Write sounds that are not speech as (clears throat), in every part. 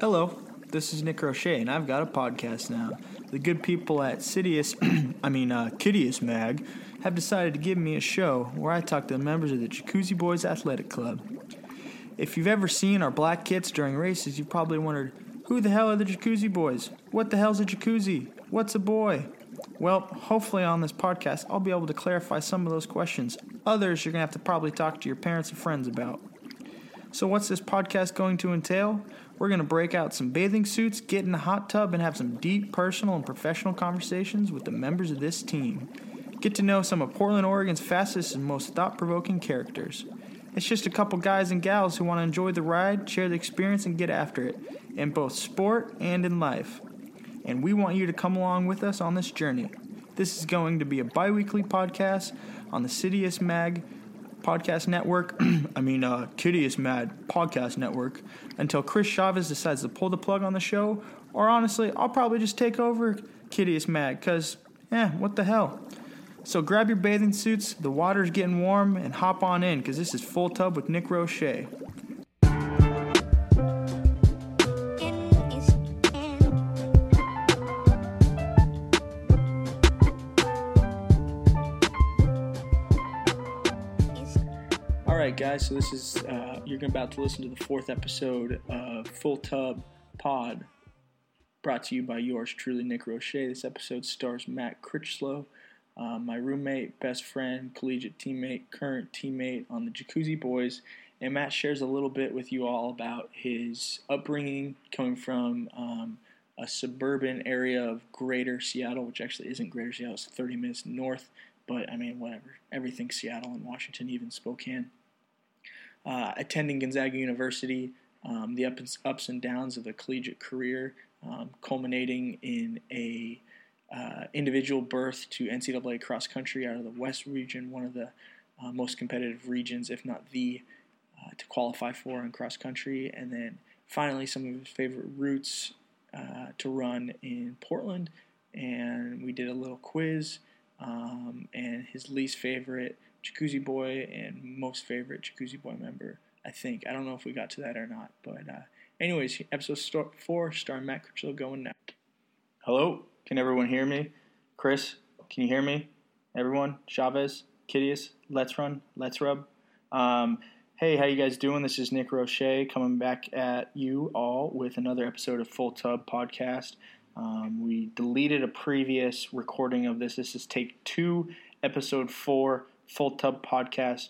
Hello, this is Nick Roche, and I've got a podcast now. The good people at Citius, (clears throat) I mean, uh, Mag, have decided to give me a show where I talk to the members of the Jacuzzi Boys Athletic Club. If you've ever seen our black kits during races, you've probably wondered who the hell are the Jacuzzi Boys? What the hell's a jacuzzi? What's a boy? Well, hopefully on this podcast, I'll be able to clarify some of those questions. Others you're going to have to probably talk to your parents and friends about. So, what's this podcast going to entail? We're going to break out some bathing suits, get in the hot tub, and have some deep personal and professional conversations with the members of this team. Get to know some of Portland, Oregon's fastest and most thought provoking characters. It's just a couple guys and gals who want to enjoy the ride, share the experience, and get after it in both sport and in life. And we want you to come along with us on this journey. This is going to be a bi weekly podcast on the Citius Mag Podcast Network. (clears throat) I mean, uh, Kidius Mad Podcast Network until Chris Chavez decides to pull the plug on the show. Or honestly, I'll probably just take over Kidius Mad because, eh, what the hell. So grab your bathing suits, the water's getting warm, and hop on in because this is Full Tub with Nick Roche. Right, guys. So this is uh, you're about to listen to the fourth episode of Full Tub Pod, brought to you by yours truly, Nick Roche. This episode stars Matt Critchlow, uh, my roommate, best friend, collegiate teammate, current teammate on the Jacuzzi Boys. And Matt shares a little bit with you all about his upbringing, coming from um, a suburban area of Greater Seattle, which actually isn't Greater Seattle; it's 30 minutes north. But I mean, whatever. Everything's Seattle and Washington, even Spokane uh, attending Gonzaga University, um, the ups, ups and downs of a collegiate career, um, culminating in a uh, individual berth to NCAA cross country out of the West region, one of the uh, most competitive regions, if not the, uh, to qualify for in cross country, and then finally some of his favorite routes uh, to run in Portland, and we did a little quiz, um, and his least favorite Jacuzzi Boy and most favorite Jacuzzi Boy member. I think I don't know if we got to that or not, but uh, anyways, episode st- four, starring Matt Critchlow going now. Hello, can everyone hear me? Chris, can you hear me? Everyone, Chavez, Kidius, let's run, let's rub. Um, hey, how you guys doing? This is Nick Roche coming back at you all with another episode of Full Tub Podcast. Um, we deleted a previous recording of this. This is take two, episode four. Full Tub Podcast,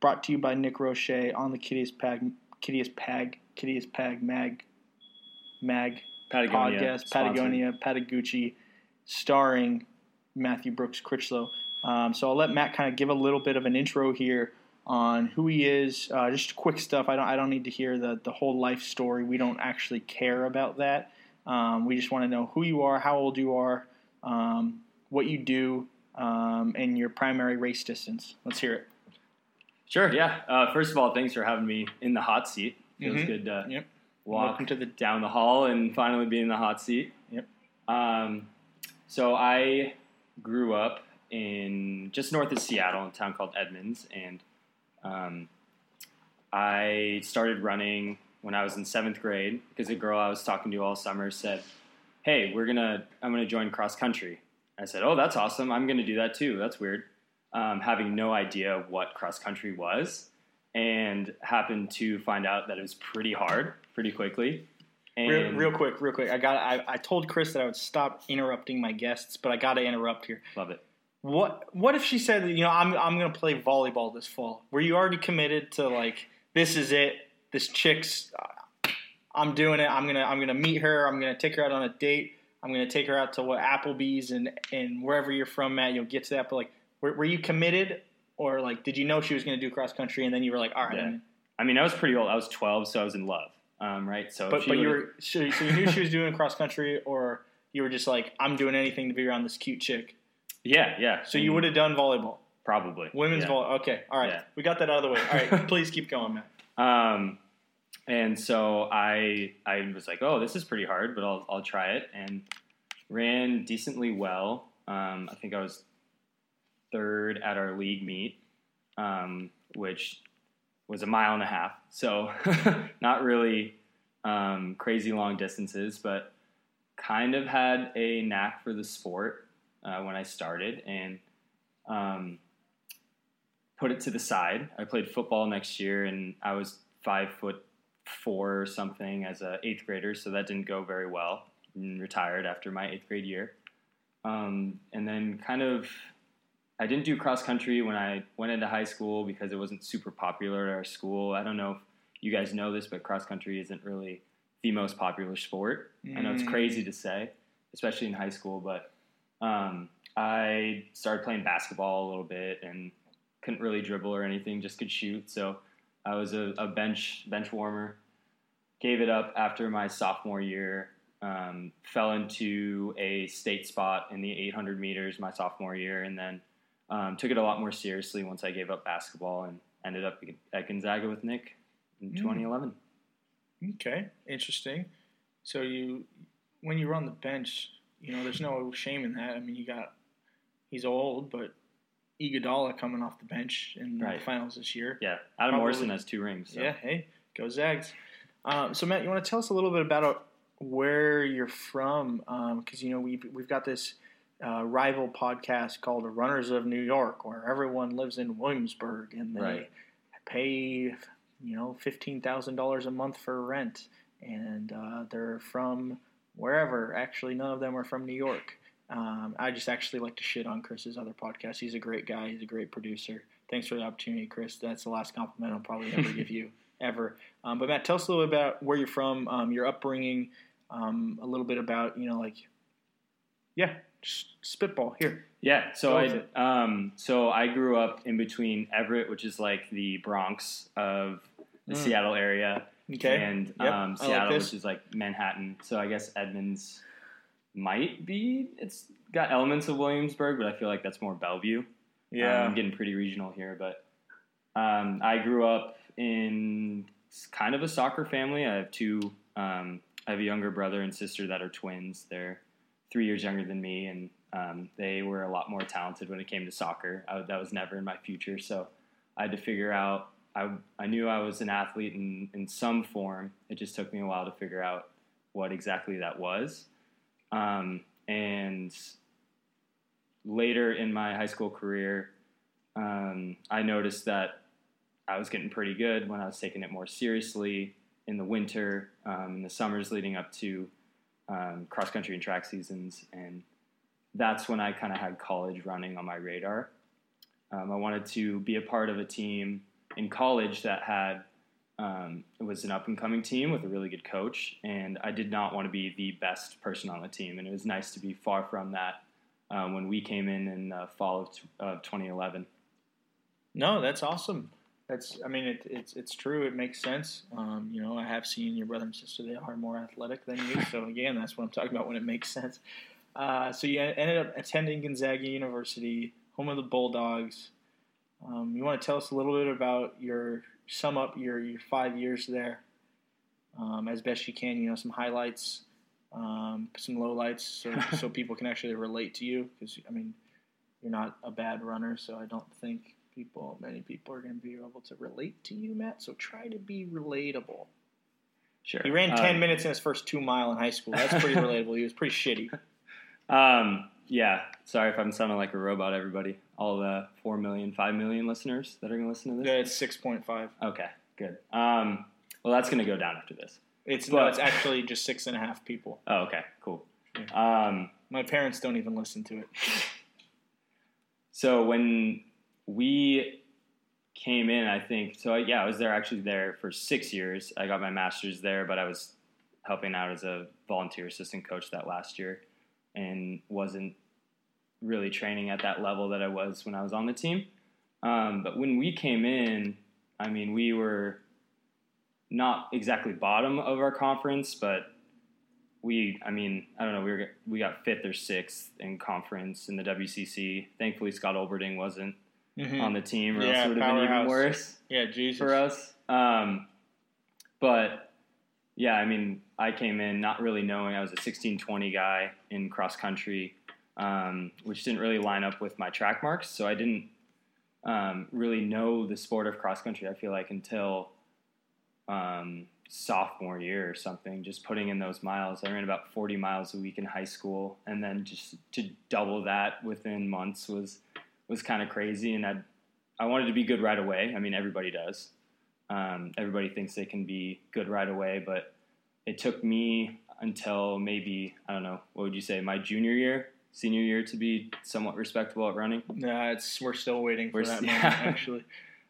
brought to you by Nick Roche on the Kittiest Pag, Kittiest Pag, Kittiest Pag Mag, Mag Patagonia podcast, Patagonia, Patagucci, starring Matthew Brooks Critchlow. Um, so I'll let Matt kind of give a little bit of an intro here on who he is. Uh, just quick stuff. I don't. I don't need to hear the the whole life story. We don't actually care about that. Um, we just want to know who you are, how old you are, um, what you do, um, and your primary race distance. Let's hear it. Sure. Yeah. Uh, first of all, thanks for having me in the hot seat. Feels Mhm. good to Yep. walk Welcome to the- down the hall and finally be in the hot seat. Yep. Um, so I grew up in just north of Seattle, in a town called Edmonds, and um, I started running when I was in seventh grade because a girl I was talking to all summer said, "Hey, we're gonna I'm gonna join cross country." I said, "Oh, that's awesome! I'm gonna do that too. That's weird." Um, having no idea what cross country was, and happened to find out that it was pretty hard pretty quickly. And Real, real quick, real quick. I got. I, I told Chris that I would stop interrupting my guests, but I got to interrupt here. love it. What What if she said, you know, I'm I'm going to play volleyball this fall? Were you already committed to like this is it? This chick's. I'm doing it. I'm gonna I'm gonna meet her. I'm gonna take her out on a date. I'm gonna take her out to what Applebee's and and wherever you're from, Matt. You'll get to that. But like, were, were you committed, or like, did you know she was gonna do cross country, and then you were like, all right. Yeah. I mean, I was pretty old. I was 12, so I was in love. Um, right. So, But but you were so, so you knew she was doing cross country, or you were just like, I'm doing anything to be around this cute chick. yeah, yeah. So you would have done volleyball, probably women's yeah. volleyball. Okay, all right, Yeah. we got that out of the way. All right, (laughs) please keep going, Matt. Um, and so I I was like, oh, this is pretty hard, but I'll I'll try it, and ran decently well. Um, I think I was third at our league meet, um, which was a mile and a half. So (laughs) not really um, crazy long distances, but kind of had a knack for the sport uh, when I started and um, put it to the side. I played football next year, and I was five foot four or something as a eighth grader, so that didn't go very well. And retired after my eighth grade year, um, and then kind of I didn't do cross country when I went into high school because it wasn't super popular at our school. I don't know if you guys know this, but cross country isn't really the most popular sport. Mm. I know it's crazy to say, especially in high school, but um, I started playing basketball a little bit and couldn't really dribble or anything, just could shoot. So I was a, a bench bench warmer. Gave it up after my sophomore year um, fell into a state spot in the 800 meters my sophomore year, and then um, took it a lot more seriously once I gave up basketball and ended up at Gonzaga with Nick in mm. 2011. Okay, interesting. So you, when you were on the bench, you know, there's no shame in that. I mean, you got he's old, but Iguodala coming off the bench in right. the finals this year. Yeah, Adam Probably, Morrison has two rings. So. Yeah, hey, go Zags. Um, so Matt, you want to tell us a little bit about where you're from, because um, you know we've we've got this uh, rival podcast called the Runners of New York, where everyone lives in Williamsburg and they right. pay you know fifteen thousand dollars a month for rent, and uh, they're from wherever. Actually, none of them are from New York. Um, I just actually like to shit on Chris's other podcast. He's a great guy. He's a great producer. Thanks for the opportunity, Chris. That's the last compliment I'll probably ever give you (laughs) ever. Um, but Matt, tell us a little bit about where you're from, um, your upbringing, um, a little bit about you know like yeah spitball here yeah so i um, so i grew up in between everett which is like the bronx of the mm. seattle area okay and yep. um, seattle like which is like manhattan so i guess edmonds might be it's got elements of williamsburg but i feel like that's more bellevue yeah i'm getting pretty regional here but um, i grew up in kind of a soccer family i have two um, I have a younger brother and sister that are twins. They're three years younger than me, and um, they were a lot more talented when it came to soccer. I, that was never in my future, so I had to figure out. I, I knew I was an athlete in, in some form. It just took me a while to figure out what exactly that was. Um, and later in my high school career, um, I noticed that I was getting pretty good when I was taking it more seriously in the winter, um, in the summers leading up to um, cross country and track seasons, and that's when I kind of had college running on my radar. Um, I wanted to be a part of a team in college that had um, it was an up and coming team with a really good coach, and I did not want to be the best person on the team, and it was nice to be far from that uh, when we came in in the fall of, t- of 2011. No, that's awesome. That's, I mean, it, it's it's true. It makes sense. Um, you know, I have seen your brother and sister; they are more athletic than you. So again, that's what I'm talking about when it makes sense. Uh, so you ended up attending Gonzaga University, home of the Bulldogs. Um, you want to tell us a little bit about your sum up your your five years there, um, as best you can. You know, some highlights, um, some lowlights, so (laughs) so people can actually relate to you. Because I mean, you're not a bad runner, so I don't think people, many people are going to be able to relate to you, Matt. So try to be relatable. Sure. He ran 10 um, minutes in his first two mile in high school. That's pretty (laughs) relatable. He was pretty shitty. Um, yeah. Sorry if I'm sounding like a robot, everybody. All the 4 million, 5 million listeners that are going to listen to this. Yeah, it's 6.5. Okay, good. Um, well, that's going to go down after this. It's but, no, it's actually just six and a half people. Oh, okay, cool. Yeah. Um, My parents don't even listen to it. So when we came in, I think. So yeah, I was there actually there for six years. I got my master's there, but I was helping out as a volunteer assistant coach that last year, and wasn't really training at that level that I was when I was on the team. Um, but when we came in, I mean, we were not exactly bottom of our conference, but we, I mean, I don't know, we were we got fifth or sixth in conference in the WCC. Thankfully, Scott Olberding wasn't mm-hmm. on the team, or yeah, else it would have been even worse. Yeah, Jesus. for us. Um, but yeah, I mean, I came in not really knowing I was a 1620 guy in cross country, um, which didn't really line up with my track marks. So I didn't um, really know the sport of cross country. I feel like until um, sophomore year or something, just putting in those miles. I ran about 40 miles a week in high school, and then just to double that within months was was kind of crazy. And I I wanted to be good right away. I mean, everybody does. Um, everybody thinks they can be good right away, but it took me until maybe I don't know what would you say my junior year, senior year to be somewhat respectable at running. No, it's we're still waiting for We're that s- moment. yeah. (laughs) Actually,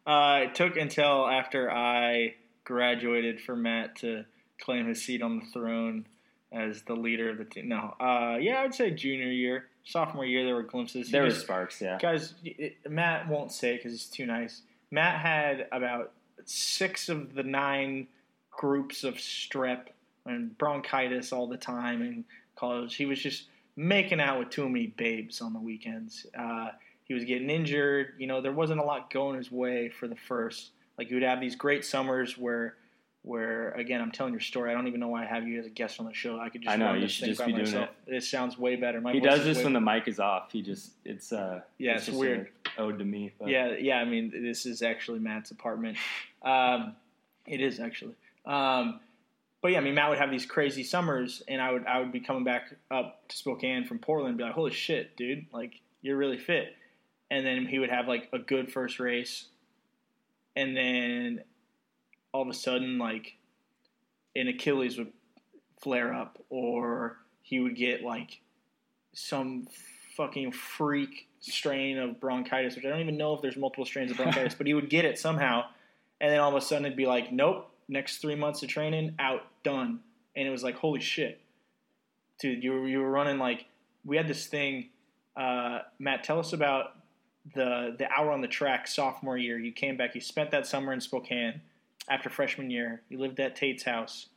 uh, it took until after I graduated for Matt to claim his seat on the throne as the leader of the team. No, uh, yeah, I would say junior year, sophomore year. There were glimpses. There were sparks, yeah. guys. It, Matt won't say because he's too nice. Matt had about six of the nine groups of strep and bronchitis all the time in college. He was just making out with too many babes on the weekends. Uh, he was getting injured. You know, there wasn't a lot going his way for the first. Like he would have these great summers where, where again, I'm telling your story. I don't even know why I have you as a guest on the show. I could just I know, you should just be doing myself. This sounds way better. My He does this when the mic is off. He just it's uh Yeah, it's just weird. a ode to me. But Yeah, yeah. I mean, this is actually Matt's apartment. Um, it is actually. Um, but yeah, I mean, Matt would have these crazy summers, and I would I would be coming back up to Spokane from Portland, and be like, "Holy shit, dude! Like, you're really fit." And then he would have like a good first race, and then all of a sudden, like, an Achilles would flare up, or he would get like some fucking freak strain of bronchitis, which I don't even know if there's multiple strains of bronchitis, but he would get it somehow. And then all of a sudden it'd be like, nope, next three months of training, out, done. And it was like, holy shit. Dude, you were, you were running like, we had this thing. Uh, Matt, tell us about the the hour on the track sophomore year. You came back, you spent that summer in Spokane after freshman year. You lived at Tate's house.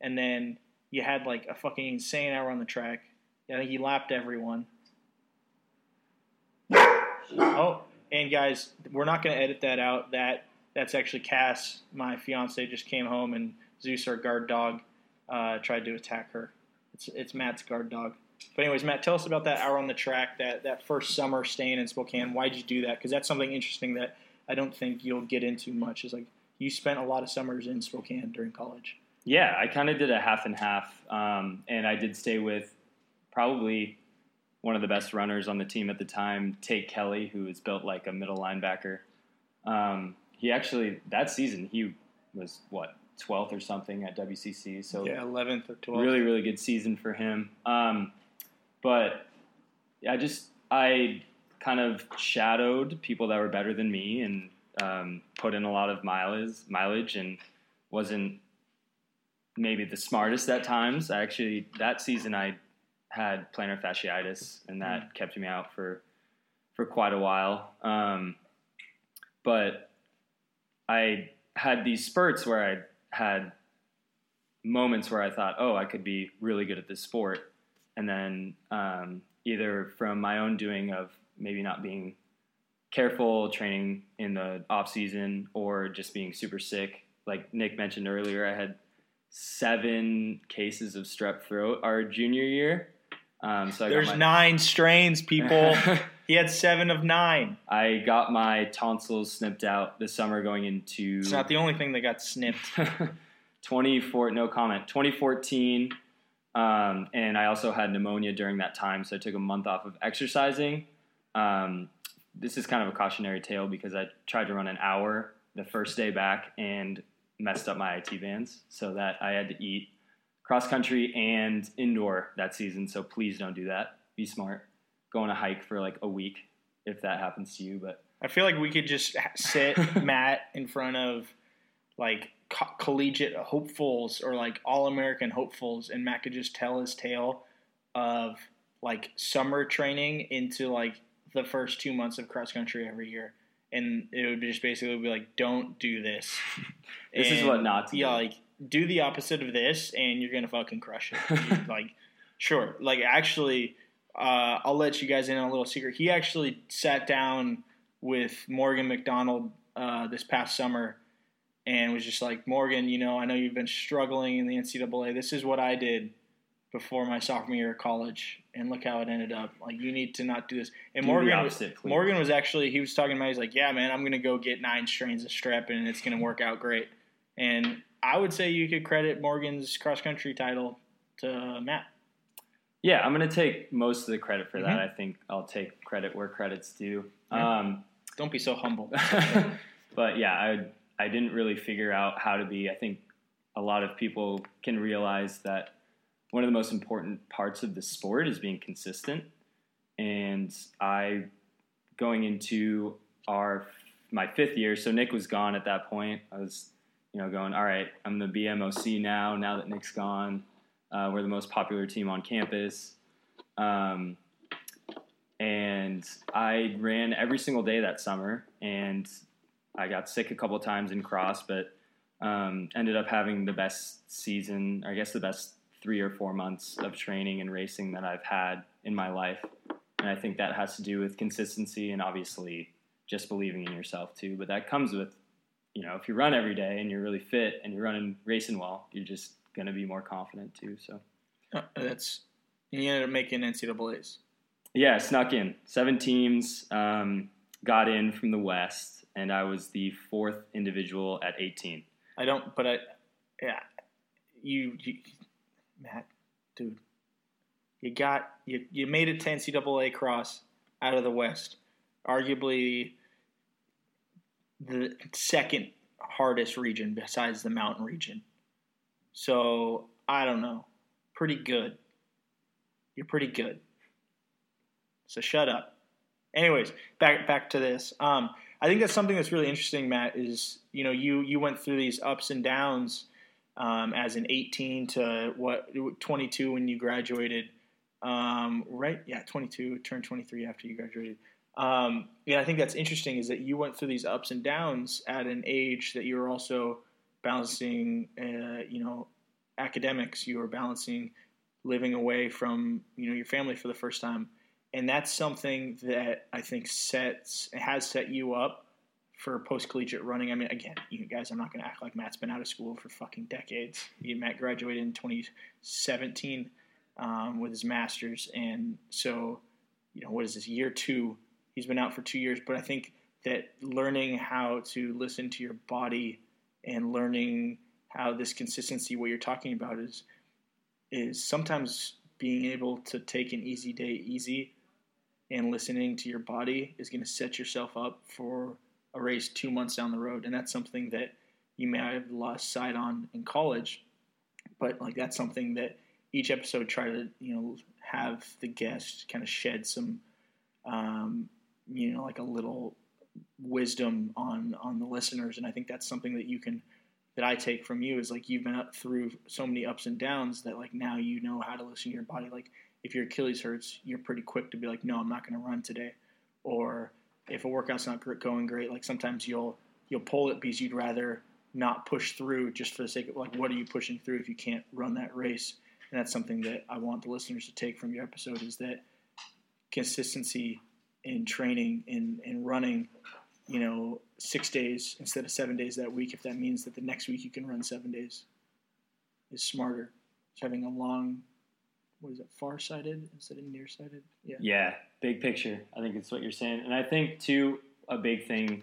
And then you had like a fucking insane hour on the track. I think you lapped everyone. Oh, and guys, we're not going to edit that out. That that's actually Cass, my fiance, just came home, and Zeus, our guard dog, uh, tried to attack her. It's it's Matt's guard dog. But anyways, Matt, tell us about that hour on the track, that that first summer staying in Spokane. Why'd you do that? Because that's something interesting that I don't think you'll get into much. Is like you spent a lot of summers in Spokane during college. Yeah, I kind of did a half and half, um, and I did stay with probably one of the best runners on the team at the time, Tate Kelly, who was built like a middle linebacker. Um, he actually that season he was what 12th or something at WCC, so Yeah, eleventh or twelfth. really really good season for him. Um, but I just I kind of shadowed people that were better than me and um, put in a lot of mileage mileage and wasn't maybe the smartest at times. I actually that season I had plantar fasciitis and that kept me out for for quite a while. Um, but I had these spurts where I had moments where I thought, oh, I could be really good at this sport, and then um, either from my own doing of maybe not being careful training in the off season or just being super sick. Like Nick mentioned earlier, I had seven cases of strep throat our junior year. Um, so I There's my, nine strains, people. (laughs) he had seven of nine. I got my tonsils snipped out this summer going into It's not the only thing that got snipped. (laughs) 24 no comment 2014 um, and i also had pneumonia during that time so i took a month off of exercising um, this is kind of a cautionary tale because i tried to run an hour the first day back and messed up my it bands so that i had to eat cross country and indoor that season so please don't do that be smart go on a hike for like a week if that happens to you but I feel like we could just sit (laughs) Matt in front of like co- collegiate hopefuls or like all American hopefuls, and Matt could just tell his tale of like summer training into like the first two months of cross country every year. And it would just basically be like, don't do this. (laughs) This is what not to Yeah, do. like do the opposite of this, and you're gonna fucking crush it. (laughs) Like, sure. Like, actually, uh, I'll let you guys in on a little secret. He actually sat down with Morgan McDonald uh, this past summer and was just like, Morgan, you know, I know you've been struggling in the NCAA. This is what I did before my sophomore year of college, and look how it ended up. Like, you need to not do this. And Do Morgan, opposite, please. Morgan was actually he was talking about. He's like, yeah, man, I'm gonna go get nine strains of strep, and it's gonna work out great. And I would say you could credit Morgan's cross country title to Matt. Yeah, I'm going to take most of the credit for Mhm. that. I think I'll take credit where credit's due. Yeah. Um, Don't be so humble. (laughs) but yeah, I I didn't really figure out how to be. I think a lot of people can realize that one of the most important parts of the sport is being consistent. And I going into our my fifth year, so Nick was gone at that point. I was, you know, going, all right, I'm the BMOC now. Now that Nick's gone, uh, we're the most popular team on campus. Um, and I ran every single day that summer, and I got sick a couple times in cross, but um, ended up having the best season, I guess the best three or four months of training and racing that I've had in my life. And I think that has to do with consistency and obviously just believing in yourself too. But that comes with, you know, if you run every day and you're really fit and you're running racing well, you're just going to be more confident too. So. Uh, that's you ended up making NCAA's. Yeah, snuck in. Seven teams um, got in from the West, and I was the fourth individual at 18. I don't, but I, yeah, you, you Matt, dude, you got you you made it to NCAA cross out of the West, arguably the second hardest region besides the mountain region. So I don't know, pretty good. You're pretty good. So shut up. Anyways, back back to this. Um, I think that's something that's really interesting, Matt. Is you know you you went through these ups and downs um, as an 18 to what 22 when you graduated, um, right? Yeah, 22 turned 23 after you graduated. Um, I think that's interesting. Is that you went through these ups and downs at an age that you were also balancing, uh, you know, academics. You were balancing living away from you know your family for the first time and that's something that I think sets has set you up for post collegiate running. I mean, again, you guys, I'm not going to act like Matt's been out of school for fucking decades. Matt graduated in 2017 um, with his master's, and so you know what is this year two? He's been out for two years, but I think that learning how to listen to your body and learning how this consistency, what you're talking about, is is sometimes being able to take an easy day easy and listening to your body is going to set yourself up for a race two months down the road. And that's something that you may have lost sight on in college, but like that's something that each episode try to you know have the guest kind of shed some um, you know like a little wisdom on on the listeners. And i think that's something that you can that i take from you is like you've been up through so many ups and downs that like now you know how to listen to your body. Like if your achilles hurts you're pretty quick to be like no i'm not going to run today. Or if a workout's not going great like sometimes you'll you'll pull it because you'd rather not push through just for the sake of like what are you pushing through if you can't run that race? And that's something that i want the listeners to take from your episode is that consistency in training and, and running you know six days instead of seven days that week if that means that the next week you can run seven days is smarter it's having a long what is it far-sighted instead of nearsighted yeah Yeah, big picture. I think it's what you're saying. And I think, too, a big thing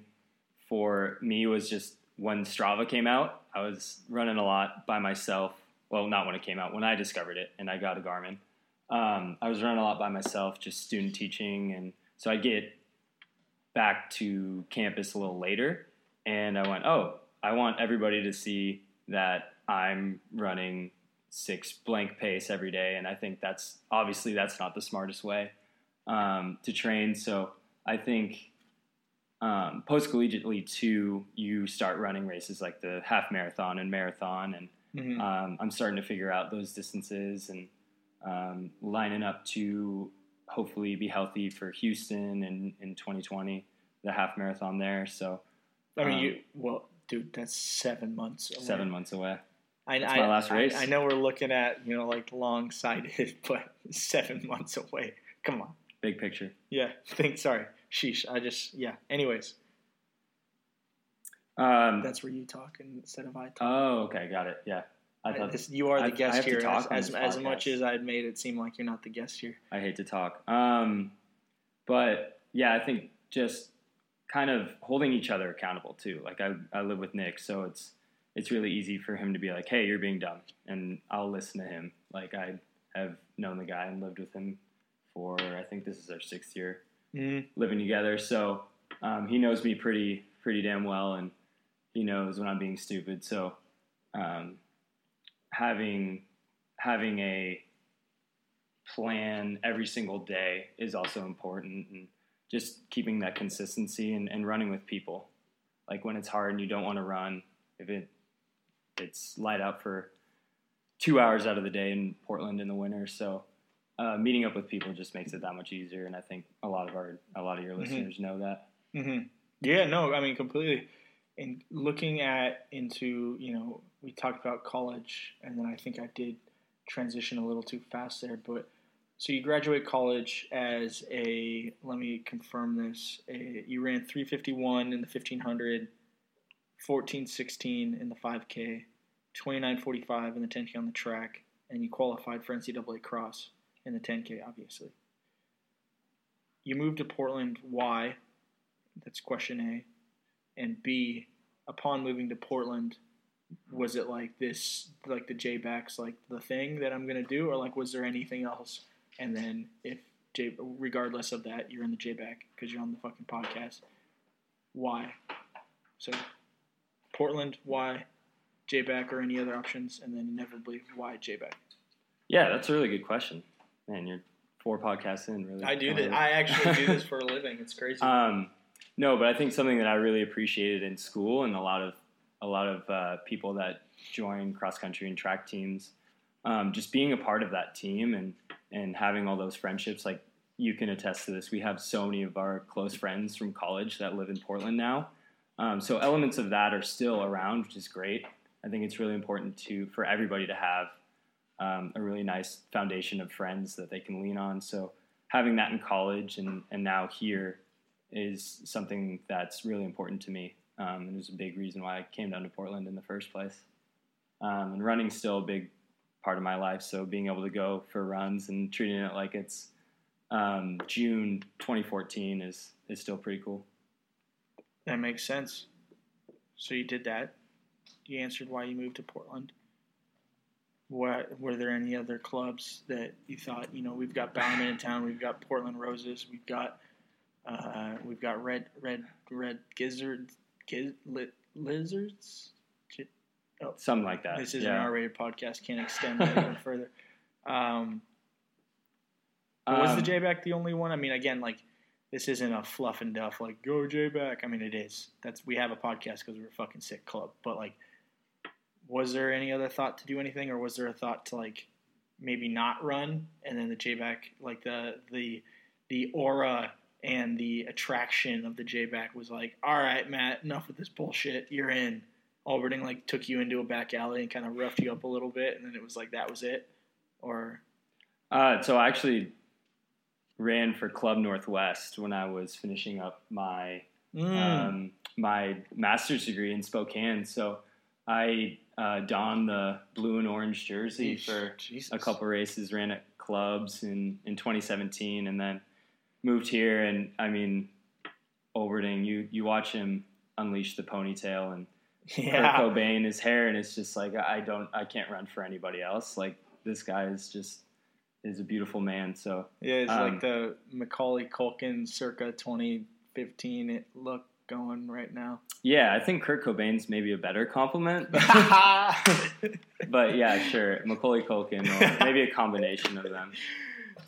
for me was just when Strava came out, I was running a lot by myself. Well, not when it came out, when I discovered it and I got a Garmin. Um, I was running a lot by myself, just student teaching. And so I get back to campus a little later and I went, oh, I want everybody to see that I'm running six blank pace every day. And I think that's obviously that's not the smartest way um, to train. So I think um, post collegiately too, you start running races like the half marathon and marathon, and Mhm. um, I'm starting to figure out those distances and um, lining up to hopefully be healthy for Houston in, in 2020, the half marathon there. So i mean um, you well dude that's seven months away. seven months away. I, That's I, my last I- race. I, know we're looking at you know like long sighted (laughs) but seven months away come on Big picture. yeah (laughs) think sorry sheesh i just yeah anyways Um, that's where you talk instead of i talk oh, okay, got it. Yeah, I thought this- you are the I- I guest here. talk As, as, as much as I'd made it seem like you're not the guest here. I hate to talk. Um, but yeah, I think just kind of holding each other accountable too. Like I, I live with Nick, so it's it's really easy for him to be like, "Hey, you're being dumb," and I'll listen to him. Like I have known the guy and lived with him for I think this is our sixth year Mm. living together, so um, he knows me pretty pretty damn well, and he knows when I'm being stupid. So um, having having a plan every single day is also important, and just keeping that consistency and, and running with people. Like when it's hard and you don't want to run, if it it's light out for two hours out of the day in Portland in the winter, so uh, meeting up with people just makes it that much easier. And I think a lot of our a lot of your Mhm. listeners know that. hmm Yeah, no, I mean completely. And looking at into you know we talked about college, and then I think I did transition a little too fast there. But so you graduate college as a let me confirm this. A, you ran 351 in the 1500, 1416 in the 5K, 2945 in the 10K on the track, and you qualified for NCAA cross in the 10K, obviously. You moved to Portland. Why? That's question A. And B, upon moving to Portland, was it like this, like the J backs, like the thing that I'm gonna do, or like was there anything else? And then if J, regardless of that, you're in the J back because you're on the fucking podcast. Why? So, Portland, why? J back or any other options, and then inevitably why J back. Yeah, that's a really good question. Man, you're four podcasts in. Really, I do that. this. I actually do this for a living. It's crazy. Um, no, but I think something that I really appreciated in school, and a lot of a lot of uh, people that join cross country and track teams, um, just being a part of that team and and having all those friendships. Like you can attest to this. We have so many of our close friends from college that live in Portland now. Um, so elements of that are still around, which is great. I think it's really important to for everybody to have um, a really nice foundation of friends that they can lean on. So having that in college and, and now here is something that's really important to me. Um, and it was a big reason why I came down to Portland in the first place. Um, and running's still a big part of my life. So being able to go for runs and treating it like it's um, June 2014 is, is still pretty cool. That makes sense. So you did that. You answered why you moved to Portland. What were there any other clubs that you thought you know we've got Bowerman in town, we've got Portland Roses, we've got uh, we've got Red Red Red Gizzards giz, li, Lizards. Gi- Something like that. This is yeah. an R-rated podcast. Can't extend that even (laughs) further. Um, was the Um, J back the only one? I mean, again, like this isn't a fluff and duff like go J back. I mean, it is. That's we have a podcast because we're a fucking sick club. But like, was there any other thought to do anything, or was there a thought to like maybe not run and then the J back, like the the the aura and the attraction of the J back was like, all right, Matt, enough with this bullshit. You're in. Olberding like took you into a back alley and kind of roughed you up a little bit, and then it was like that was it, or Uh, so I actually ran for Club Northwest when I was finishing up my Mm. um, my master's degree in Spokane. So I uh, donned the blue and orange jersey for Jesus. a couple races, ran at clubs in, in 2017, and then moved here. And I mean, Olberding, you you watch him unleash the ponytail and yeah. Kurt Cobain, his hair, and it's just like I don't, I can't run for anybody else. Like this guy is just is a beautiful man. So Yeah, it's Um, like the Macaulay Culkin circa 2015 look going right now. yeah, I think Kurt Cobain's maybe a better compliment. (laughs) (laughs) But yeah, sure, Macaulay Culkin, or maybe a combination of them.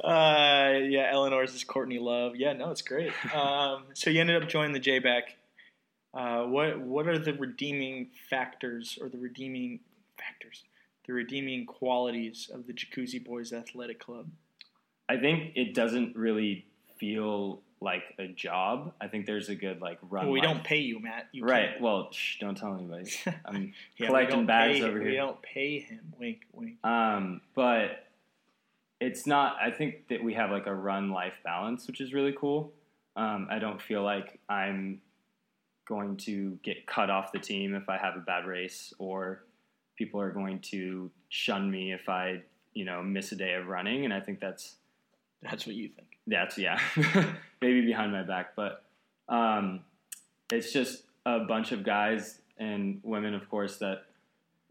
Uh, yeah, Eleanor's is Courtney Love. Yeah, no, it's great. (laughs) Um, so you ended up joining the J-Back. Uh, what what are the redeeming factors or the redeeming factors, the redeeming qualities of the Jacuzzi Boys Athletic Club? I think it doesn't really feel like a job. I think there's a good like run. Well, we don't pay you, Matt. You right. can't. Well, shh, don't tell anybody. (laughs) I'm Yeah, collecting bags pay- over We here. We don't pay him. Wink, wink. Um, but it's not. I think that we have like a run life balance, which is really cool. Um, I don't feel like I'm going to get cut off the team if I have a bad race, or people are going to shun me if I, you know, miss a day of running. And I think that's That's what you think. that's yeah, (laughs) maybe behind my back, but um, it's just a bunch of guys and women, of course, that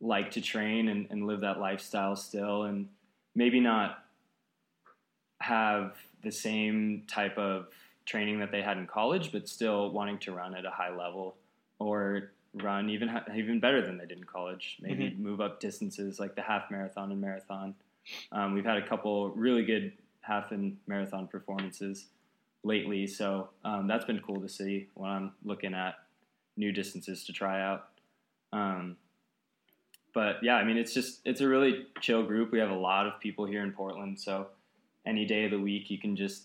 like to train and, and live that lifestyle still, and maybe not have the same type of training that they had in college, but still wanting to run at a high level or run even even better than they did in college. Maybe mm-hmm. move up distances like the half marathon and marathon. Um, we've had a couple really good half and marathon performances lately, so um, that's been cool to see when I'm looking at new distances to try out. Um, but yeah, I mean, it's just it's a really chill group. We have a lot of people here in Portland, so any day of the week you can just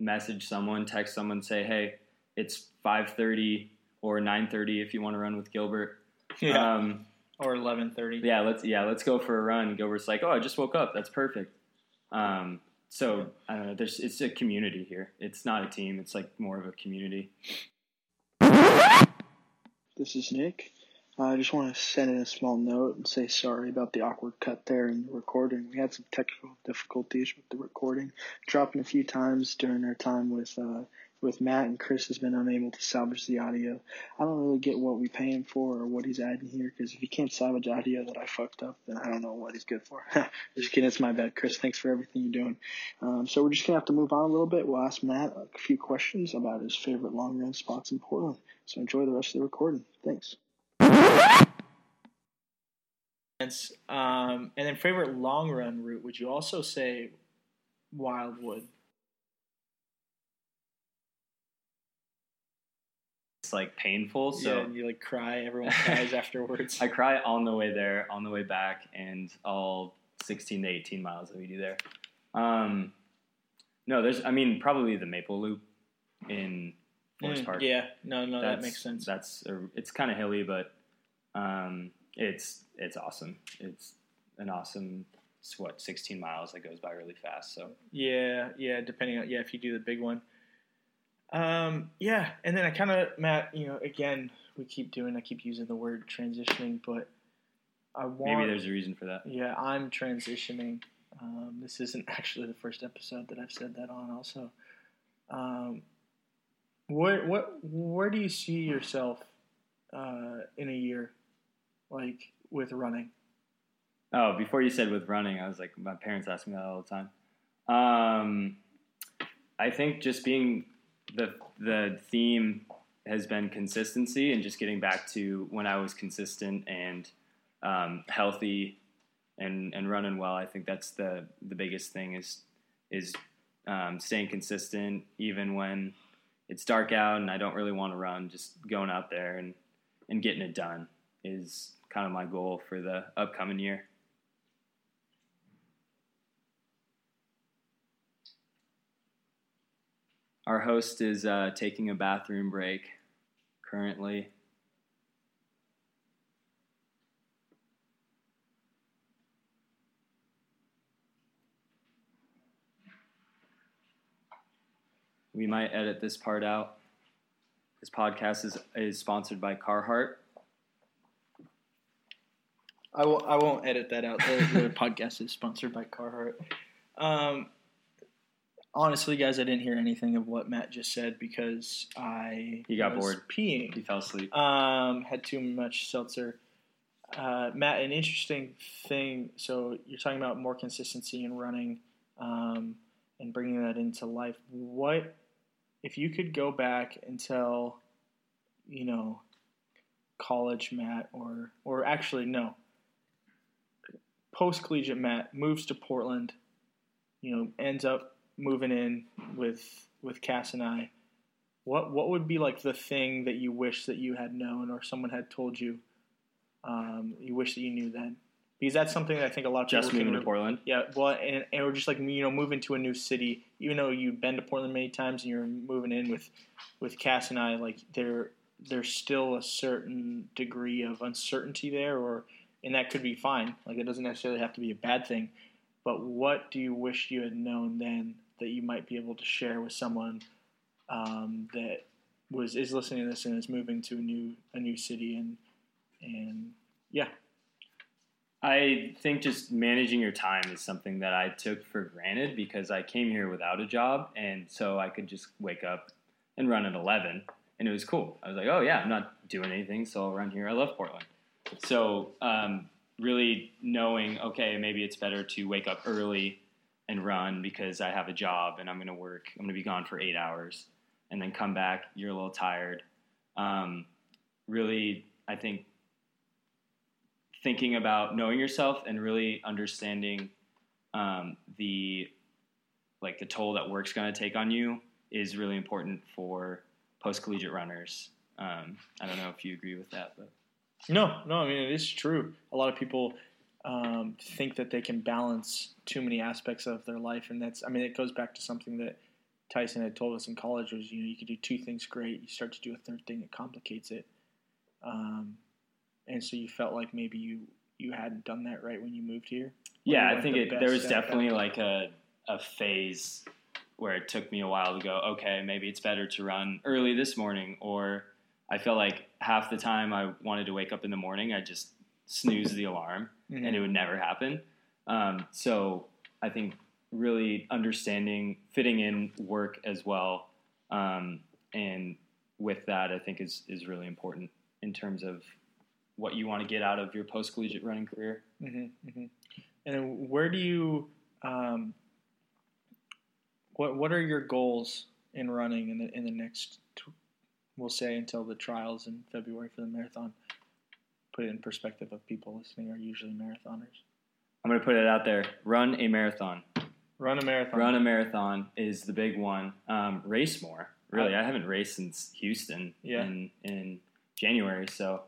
message someone, text someone, say, "Hey, it's 5:30 or 9:30 if you want to run with Gilbert." Yeah. Um, or 11:30. Yeah, let's yeah, let's go for a run. Gilbert's like, "Oh, I just woke up. That's perfect." Um, so I don't know. There's it's a community here. It's not a team. It's like more of a community. This is Nick. I just want to send in a small note and say sorry about the awkward cut there in the recording. We had some technical difficulties with the recording, dropping a few times during our time with uh, with Matt and Chris has been unable to salvage the audio. I don't really get what we pay him for or what he's adding here because if he can't salvage audio that I fucked up, then I don't know what he's good for. (laughs) just kidding, it's my bad, Chris. Thanks for everything you're doing. Um, so we're just gonna have to move on a little bit. We'll ask Matt a few questions about his favorite long run spots in Portland. So enjoy the rest of the recording. Thanks. Um, and then favorite long run route, would you also say Wildwood? It's like painful, so yeah, you like cry. Everyone (laughs) cries afterwards. I cry on the way there, on the way back, and all 16 to 18 miles that we do there. Um, no, there's, I mean, probably the Maple Loop in Forest mm, Park. Yeah, no, no, that's, that makes sense. That's a, it's kind of hilly, but um, it's it's awesome. It's an awesome it's what 16 miles that goes by really fast. So yeah, yeah. Depending on yeah, if you do the big one. Um, yeah, and then I kind of Matt, you know, again, we keep doing. I keep using the word transitioning, but I want. Maybe there's a reason for that. Yeah, I'm transitioning. Um, this isn't (laughs) actually the first episode that I've said that on. Also, um, where what where do you see yourself uh, in a year, like with running? Oh, before you said with running, I was like, my parents ask me that all the time. Um, I think just being the the theme has been consistency and just getting back to when I was consistent and um, healthy and and running well. I think that's the the biggest thing is is um, staying consistent even when it's dark out and I don't really want to run, just going out there and, and getting it done is kind of my goal for the upcoming year. Our host is uh, taking a bathroom break currently. We might edit this part out. This podcast is, is sponsored by Carhartt. I w- I won't edit that out. The, the (laughs) podcast is sponsored by Carhartt. Um, honestly, guys, I didn't hear anything of what Matt just said because I he got bored peeing. He fell asleep. Um, had too much seltzer. Uh, Matt, an interesting thing. So you're talking about more consistency in running um, and bringing that into life. What if you could go back and tell, you know, college Matt or or actually no, post collegiate Matt moves to Portland, you know, ends up moving in with with Cass and I. What what would be like the thing that you wish that you had known or someone had told you? Um, you wish that you knew then because that's something that I think a lot of just moving to Portland. Yeah, well, and, and we're just like you know moving to a new city. Even though you've been to Portland many times and you're moving in with with Cass and I, like there there's still a certain degree of uncertainty there, or and that could be fine. Like it doesn't necessarily have to be a bad thing. But what do you wish you had known then that you might be able to share with someone um, that was is listening to this and is moving to a new a new city and and yeah I think just managing your time is something that I took for granted because I came here without a job, and so I could just wake up and run at 11, and it was cool. I was like, oh yeah, I'm not doing anything, so I'll run here. I love Portland. So um, really knowing, okay, maybe it's better to wake up early and run because I have a job and I'm going to work. I'm going to be gone for eight hours, and then come back. You're a little tired. Um, really, I think thinking about knowing yourself and really understanding um, the like the toll that work's going to take on you is really important for post collegiate runners. Um, I don't know if you agree with that, but No, no, I mean it is true. A lot of people um, think that they can balance too many aspects of their life, and that's I mean it goes back to something that Tyson had told us in college was you know you can do two things great, you start to do a third thing that complicates it, um, and so you felt like maybe you you hadn't done that right when you moved here. Yeah, I think the it, there was definitely like a a phase where it took me a while to go. Okay, maybe it's better to run early this morning, or I felt like half the time I wanted to wake up in the morning, I just snooze the alarm, Mhm. and it would never happen. Um, so I think really understanding fitting in work as well, um, and with that, I think is is really important in terms of what you want to get out of your post collegiate running career. hmm hmm And where do you, um, what what are your goals in running in the in the next, we'll say until the trials in February for the marathon? Put it in perspective of people listening are usually marathoners. I'm going to put it out there. Run a marathon. Run a marathon. Run a marathon is the big one. Um, race more. Really, I haven't raced since Houston Yeah. in in January. So,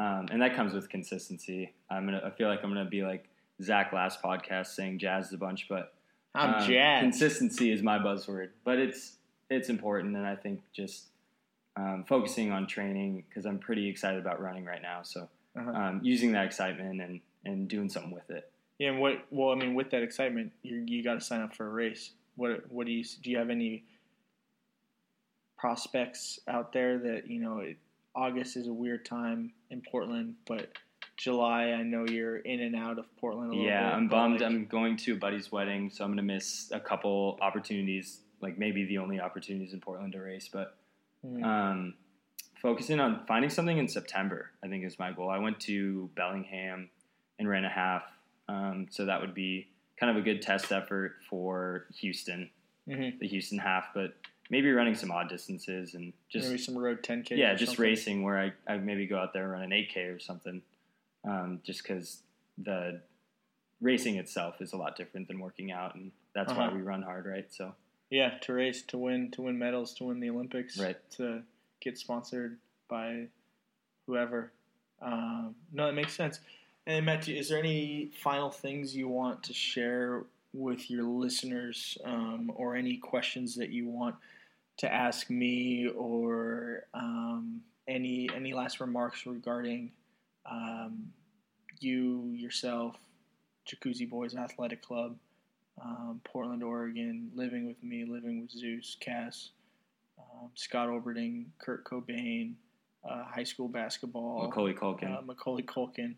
um, and that comes with consistency. I'm gonna. I feel like I'm gonna be like Zach last podcast saying jazzed a bunch, but I'm um, jazzed. Consistency is my buzzword, but it's it's important, and I think just um, focusing on training because I'm pretty excited about running right now. So, Uh-huh. um, using that excitement and and doing something with it. Yeah, and what? Well, I mean, with that excitement, you you got to sign up for a race. What What do you do? You have any prospects out there that you know? It, August is a weird time in Portland, but July, I know you're in and out of Portland. A little Yeah, bit, I'm bummed. like, I'm going to a buddy's wedding, so I'm going to miss a couple opportunities, like maybe the only opportunities in Portland to race. But mm, um, focusing on finding something in September, I think is my goal. I went to Bellingham and ran a half, um, so that would be kind of a good test effort for Houston, mhm. the Houston half. But maybe running some odd distances and just maybe some road 10k. yeah, just something. racing where I, I maybe go out there and run an 8K or something. Um, just because the racing itself is a lot different than working out, and that's why Uh-huh. we run hard, right? So Yeah, to race, to win, to win medals, to win the Olympics, Right. To get sponsored by whoever. Um, no, that makes sense. And Matt, is there any final things you want to share with your listeners, um, or any questions that you want to ask me, or um, any any last remarks regarding um, you yourself, Jacuzzi Boys Athletic Club? um, Portland, Oregon, living with me, living with Zeus, Cass, um, Scott Olberding, Kurt Cobain, uh, high school basketball, Macaulay Culkin. uh, Macaulay Culkin.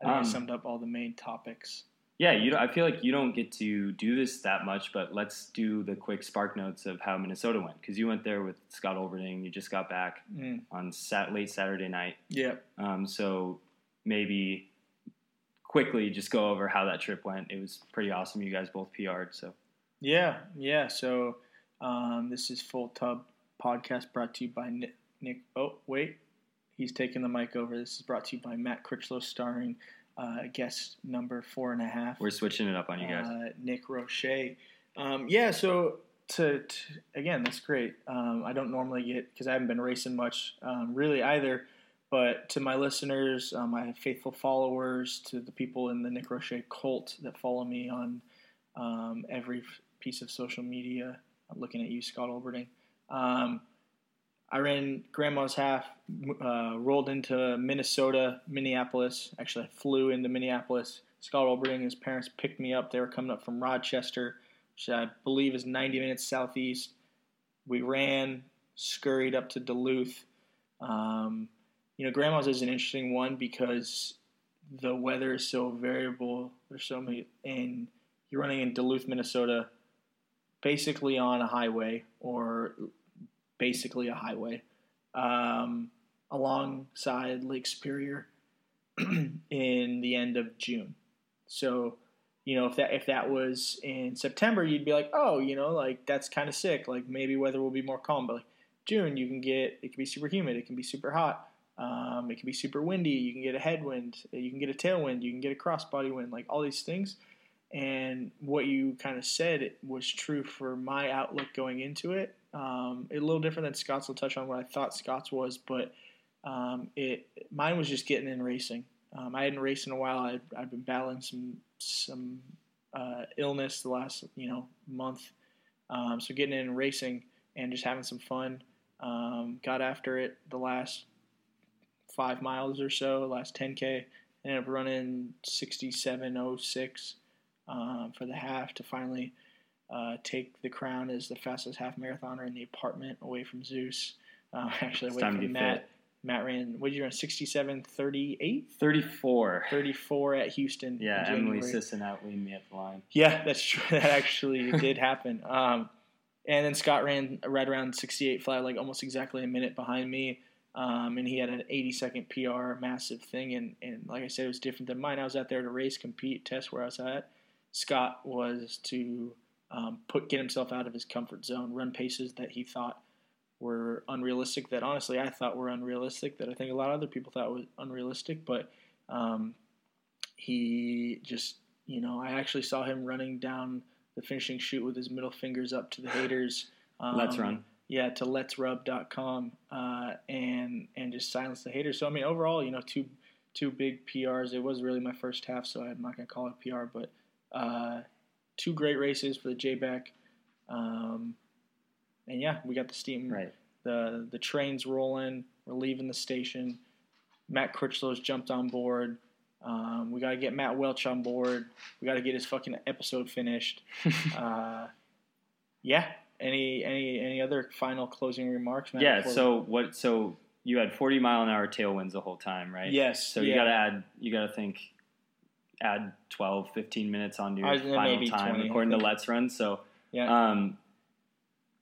I think Um, I summed up all the main topics. Yeah, you. I feel like you don't get to do this that much, but let's do the quick spark notes of how Minnesota went because you went there with Scott Olberding. You just got back Mm. on sat late Saturday night, Yeah. um, so maybe quickly just go over how that trip went. It was pretty awesome. You guys both PR'd, so. Yeah, yeah. So um, this is Full Tub Podcast brought to you by Nick. Nick oh, wait. He's taking the mic over. This is brought to you by Matt Critchlow, starring uh, guest number four and a half. We're switching it up on you guys. Uh, Nick Roche. Um, yeah, so to, to again, that's great. Um, I don't normally get because I haven't been racing much um, really either. But to my listeners, my faithful followers, to the people in the Nick Roche cult that follow me on um, every piece of social media, I'm looking at you, Scott Olberding. I ran Grandma's half, uh, rolled into Minnesota, Minneapolis. Actually, I flew into Minneapolis. Scott Olberding and his parents picked me up. They were coming up from Rochester, which I believe is 90 minutes southeast. We ran, scurried up to Duluth. Um, you know, Grandma's is an interesting one because the weather is so variable. There's so many, and you're running in Duluth, Minnesota, basically on a highway or basically a highway um, alongside Lake Superior. (clears throat) in the end of June. So, you know, if that if that was in September, you'd be like, oh, you know, like that's kind of sick. Like maybe weather will be more calm. But like June, you can get it can be super humid, it can be super hot, um, it can be super windy. You can get a headwind, you can get a tailwind, you can get a crossbody wind, like all these things. And what you kind of said was true for my outlook going into it. Um, a little different than Scott's. will touch on what I thought Scott's was, but um, it mine was just getting in racing. Um, I hadn't raced in a while. I'd, I'd been battling some some uh, illness the last you know month, um, so getting in racing and just having some fun. Um, got after it the last five miles or so, last 10k. Ended up running 67.06 um, for the half to finally uh, take the crown as the fastest half marathoner in the apartment away from Zeus. Uh, (laughs) actually, away from Matt. fit. Matt ran, what did you run, 67 38? 34. 34 at Houston. Yeah, Emily. Sisson outleaned me at the line. Yeah, that's true. (laughs) That actually did happen. Um, and then Scott ran right around 68 flat, like almost exactly a minute behind me. Um, and he had an 80 second PR, massive thing. And, and like I said, it was different than mine. I was out there to race, compete, test where I was at. Scott was to um, put get himself out of his comfort zone, run paces that he thought were unrealistic. That honestly I thought were unrealistic. That I think a lot of other people thought was unrealistic. But um, he just, you know, I actually saw him running down the finishing chute with his middle fingers up to the haters. Um, Let's run. Yeah, to letsrun.com uh, and and just silence the haters. So I mean, overall, you know, two two big PRs. It was really my first half, so I'm not gonna call it PR, but uh, two great races for the JBack. Um, and yeah, we got the steam. Right. The the train's rolling. We're leaving the station. Matt Critchlow's jumped on board. Um, we got to get Matt Welch on board. We got to get his fucking episode finished. (laughs) uh, yeah. Any any any other final closing remarks? Matt, yeah. before we- So what? So you had 40 mile an hour tailwinds the whole time, right? yes. So yeah. you got to add. You got to think. Add 12, 15 minutes onto your I was gonna final time 20, according to. Let's Run. So yeah. Um,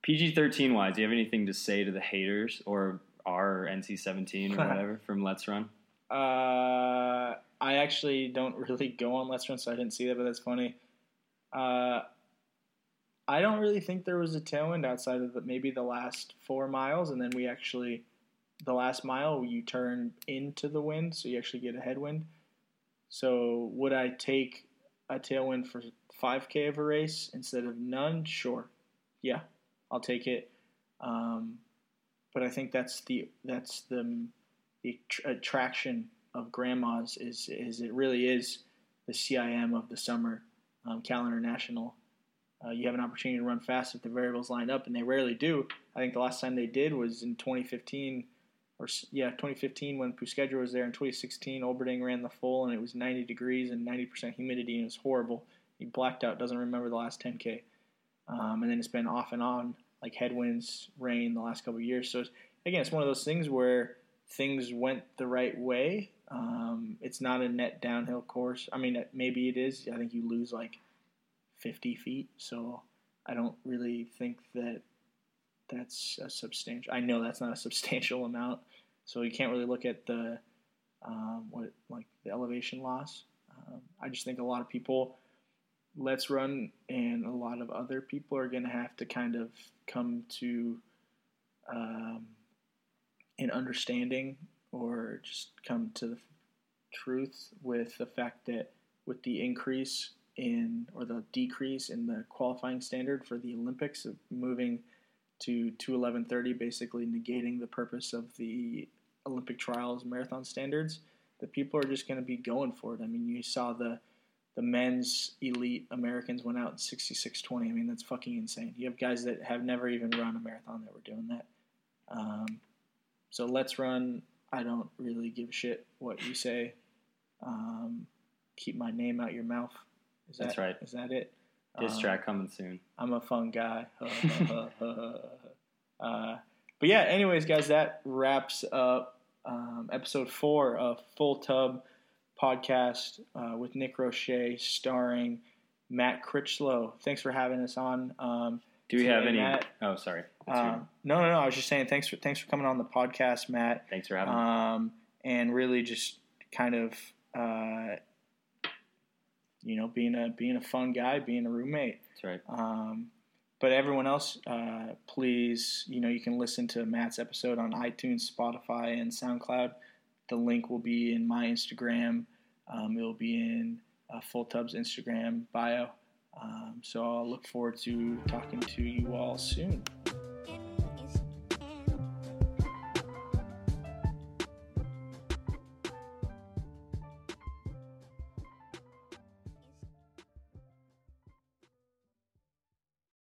PG thirteen wise, do you have anything to say to the haters or our NC seventeen or (laughs) whatever from Let's Run? Uh, I actually don't (laughs) really go on Let's Run, so I didn't see that, but that's funny. Uh, I don't really think there was a tailwind outside of the, maybe the last four miles, and then we actually, the last mile, you turn into the wind, so you actually get a headwind. So would I take a tailwind for 5K of a race instead of none? Sure. Yeah, I'll take it. Um, but I think that's the that's the the attraction of grandmas is is it really is the CIM of the summer um, calendar national. Uh, you have an opportunity to run fast if the variables line up, and they rarely do. I think the last time they did was in 2015, or yeah, 2015 when Puskedra was there. In 2016, Olberding ran the full, and it was 90 degrees and 90% humidity, and it was horrible. He blacked out, doesn't remember the last 10k, um, and then it's been off and on like headwinds, rain the last couple of years. So it's, again, it's one of those things where things went the right way. Um, it's not a net downhill course. I mean, maybe it is. I think you lose like 50 feet. So I don't really think that that's a substantial. I know that's not a substantial amount. So you can't really look at the um, what like the elevation loss. Um, I just think a lot of people, let's run, and a lot of other people are going to have to kind of come to um, an understanding or just come to the truth with the fact that with the increase in or the decrease in the qualifying standard for the Olympics of moving to 211.30 basically negating the purpose of the Olympic trials marathon standards that people are just going to be going for it. I mean, you saw the the men's elite Americans went out in 66.20. I mean, that's fucking insane. You have guys that have never even run a marathon that were doing that. Um, so let's run. I don't really give a shit what you say. Um, keep my name out your mouth. Is That's that, right. Is that it? Diss Um, track coming soon. I'm a fun guy. (laughs) (laughs) uh, but yeah, anyways, guys, that wraps up um, episode four of Full Tub Podcast uh, with Nick Roche, starring Matt Critchlow. Thanks for having us on. Um, Do we have any? Matt. Oh, sorry. Um, no, no, no. I was just saying thanks for thanks for coming on the podcast, Matt. Thanks for having me. Um, and really just kind of uh, you know being a being a fun guy, being a roommate. That's right. Um, but everyone else, uh, please, you know, you can listen to Matt's episode on iTunes, Spotify, and SoundCloud. The link will be in my Instagram. Um, it'll be in uh, Full Tub's Instagram bio. Um, so I'll look forward to talking to you all soon.